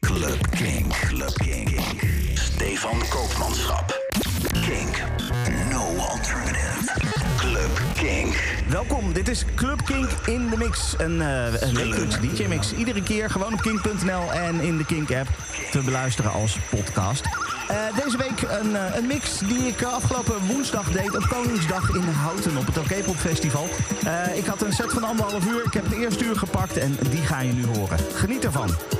Club Kink. Club Kink. Stefan Koopmanschap. Kink. No alternative. Club Kink. Welkom, dit is Club Kink in de Mix. Een, uh, een DJ-mix. Iedere keer gewoon op kink.nl en in de Kink-app te beluisteren als podcast. Uh, deze week een, uh, een, mix die ik afgelopen woensdag deed op Koningsdag in Houten op het OK Pop Festival. ik had een set van anderhalf uur. Ik heb het eerste uur gepakt en die ga je nu horen. Geniet ervan.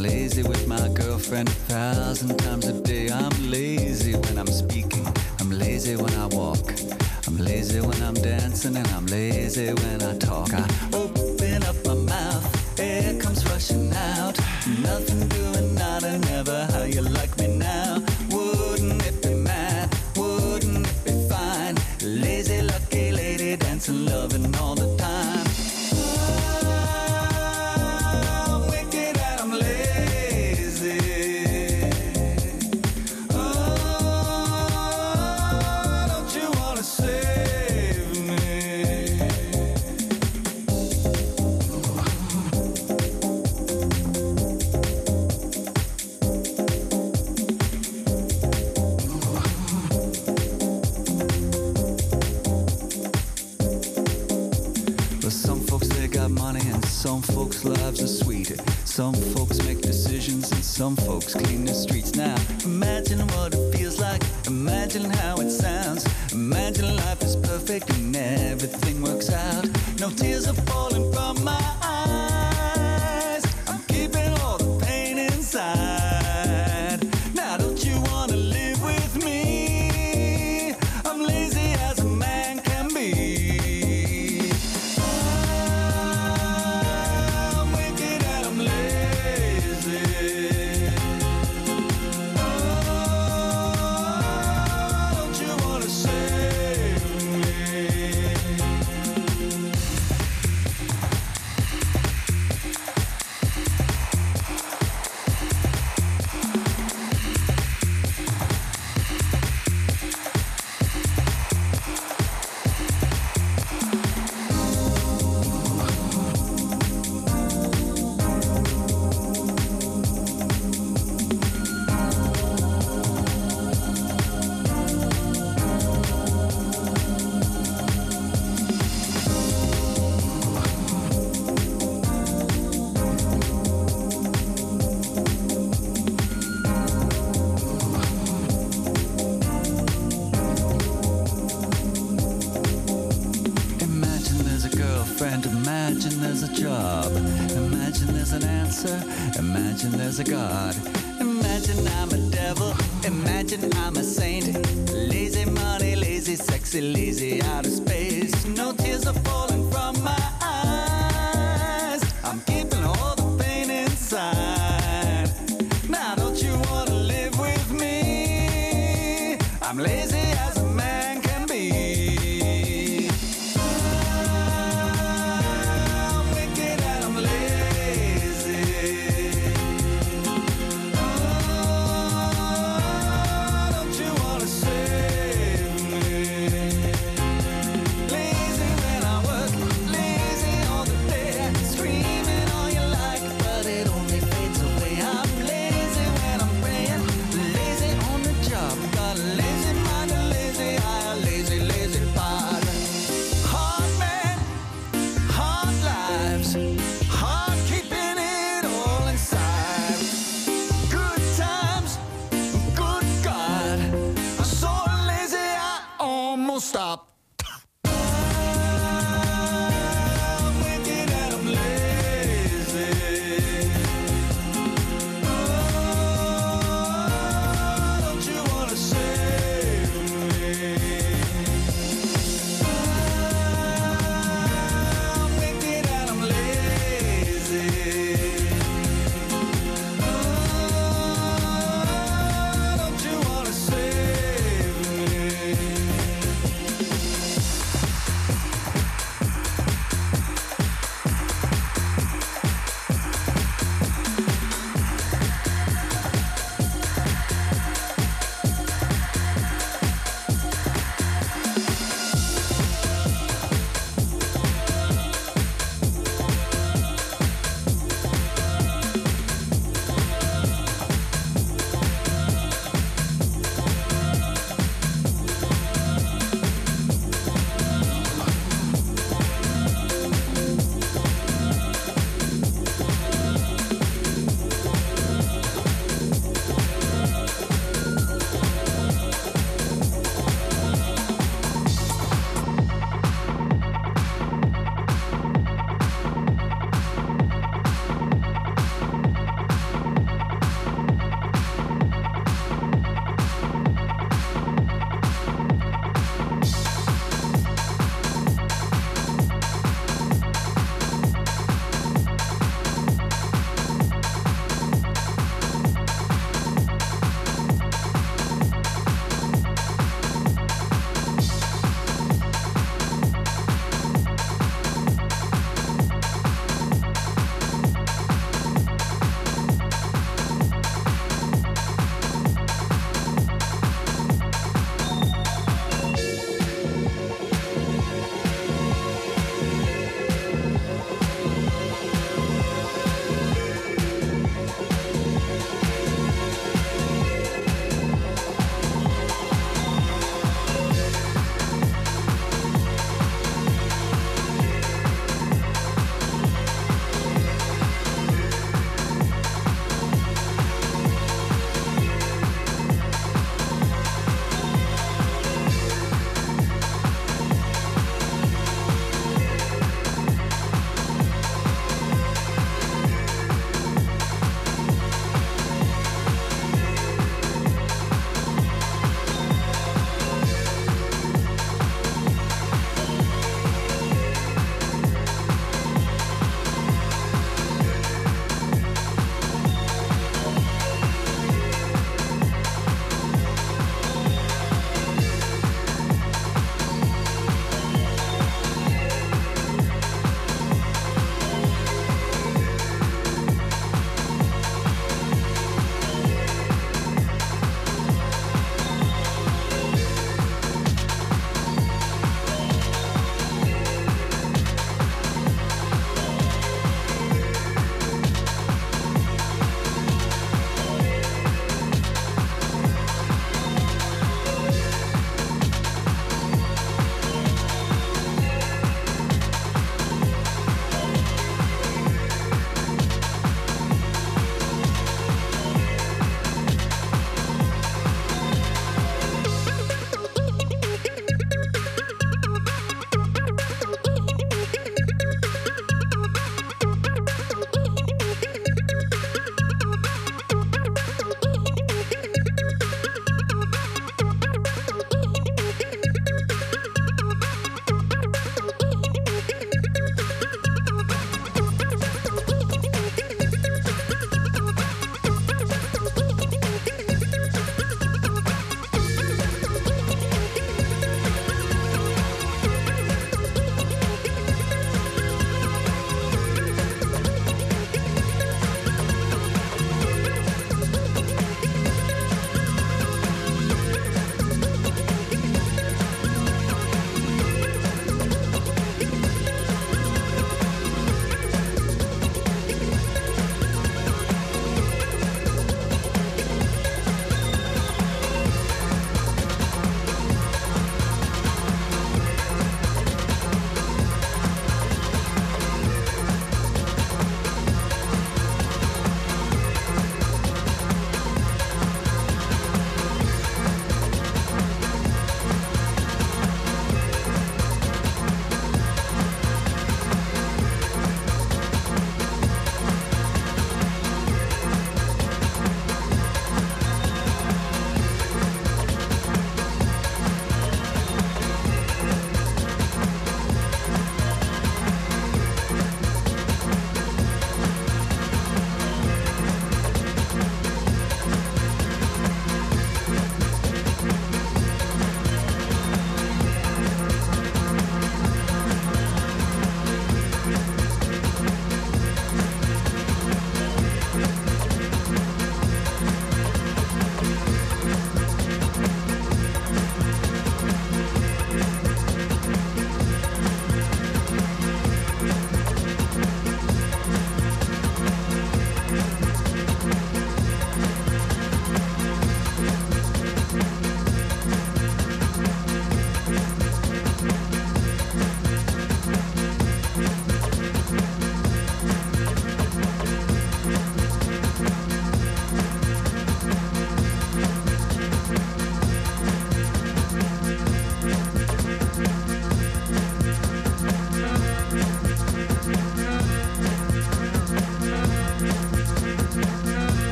I'm lazy with my girlfriend a thousand times a day. I'm lazy when I'm speaking. I'm lazy when I walk. I'm lazy when I'm dancing and I'm lazy when I talk. I open up my mouth, air comes rushing out. Nothing doing, not enough.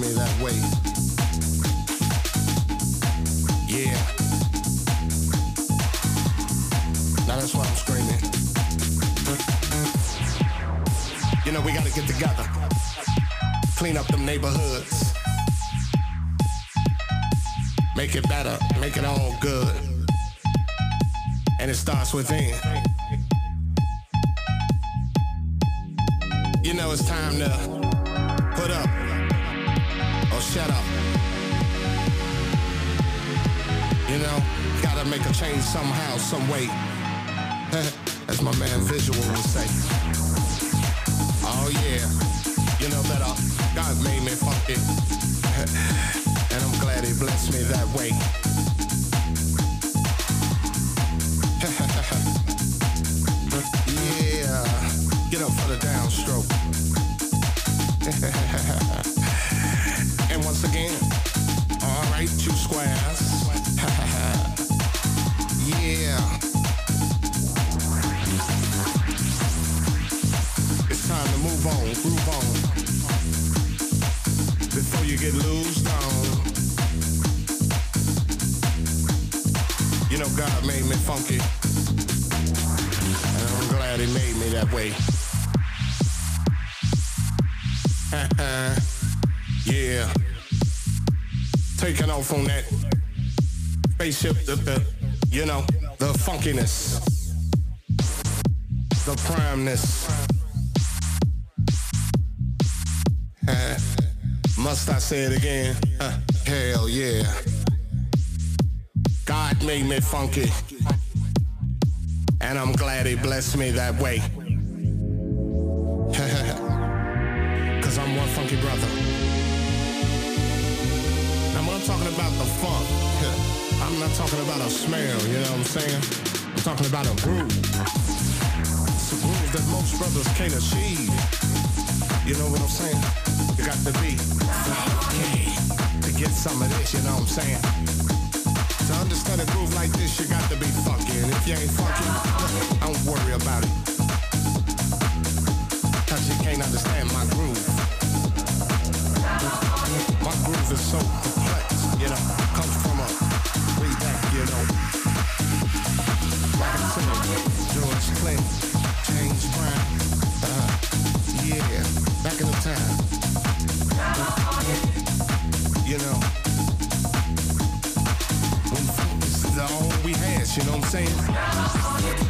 Me that way. Yeah. Now that's why I'm screaming. You know, we gotta get together. Clean up them neighborhoods. Make it better, make it all good. And it starts within. You know it's time to put up shut up. You know, gotta make a change somehow, some way. As my man Visual would say. Oh yeah, you know that uh, God made me funky. and I'm glad he blessed me that way. That way. yeah. Taking off on that spaceship, the, the, you know, the funkiness, the primeness. Uh, must I say it again? Uh, hell yeah. God made me funky. And I'm glad he blessed me that way. Funky brother. Now when I'm talking about the funk, I'm not talking about a smell, you know what I'm saying? I'm talking about a groove. It's a groove that most brothers can't achieve. You know what I'm saying? You got to be funky to get some of this, you know what I'm saying? To understand a groove like this, you got to be funky. And if you ain't funky, don't worry about it. Cause you can't understand my groove. My groove is so complex, you know, comes from way back, you know. George Clinton, James Brown, uh, yeah, back in the. You know, when is all we had, you know what I'm saying?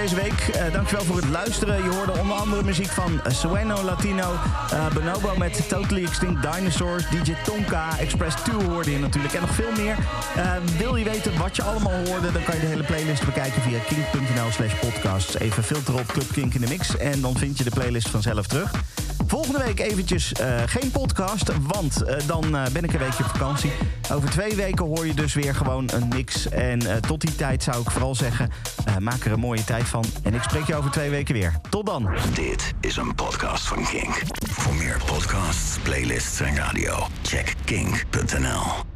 Deze week. Eh dankjewel voor het luisteren. Je hoorde onder andere muziek van Sueno Latino, eh, Bonobo met Totally Extinct Dinosaurs, DJ Tonka, Express 2 hoorde je natuurlijk en nog veel meer. Eh, wil je weten wat je allemaal hoorde, dan kan je de hele playlist bekijken via kink.nl slash podcasts. Even filteren op Club in de mix en dan vind je de playlist vanzelf terug. Volgende week eventjes geen podcast, want dan ben ik een weekje op vakantie. Over twee weken hoor je dus weer gewoon een mix. En tot die tijd zou ik vooral zeggen, maak er een mooie tijd van. En ik spreek je over twee weken weer. Tot dan. Dit is een podcast van Kink. Voor meer podcasts, playlists en radio, check kink.nl.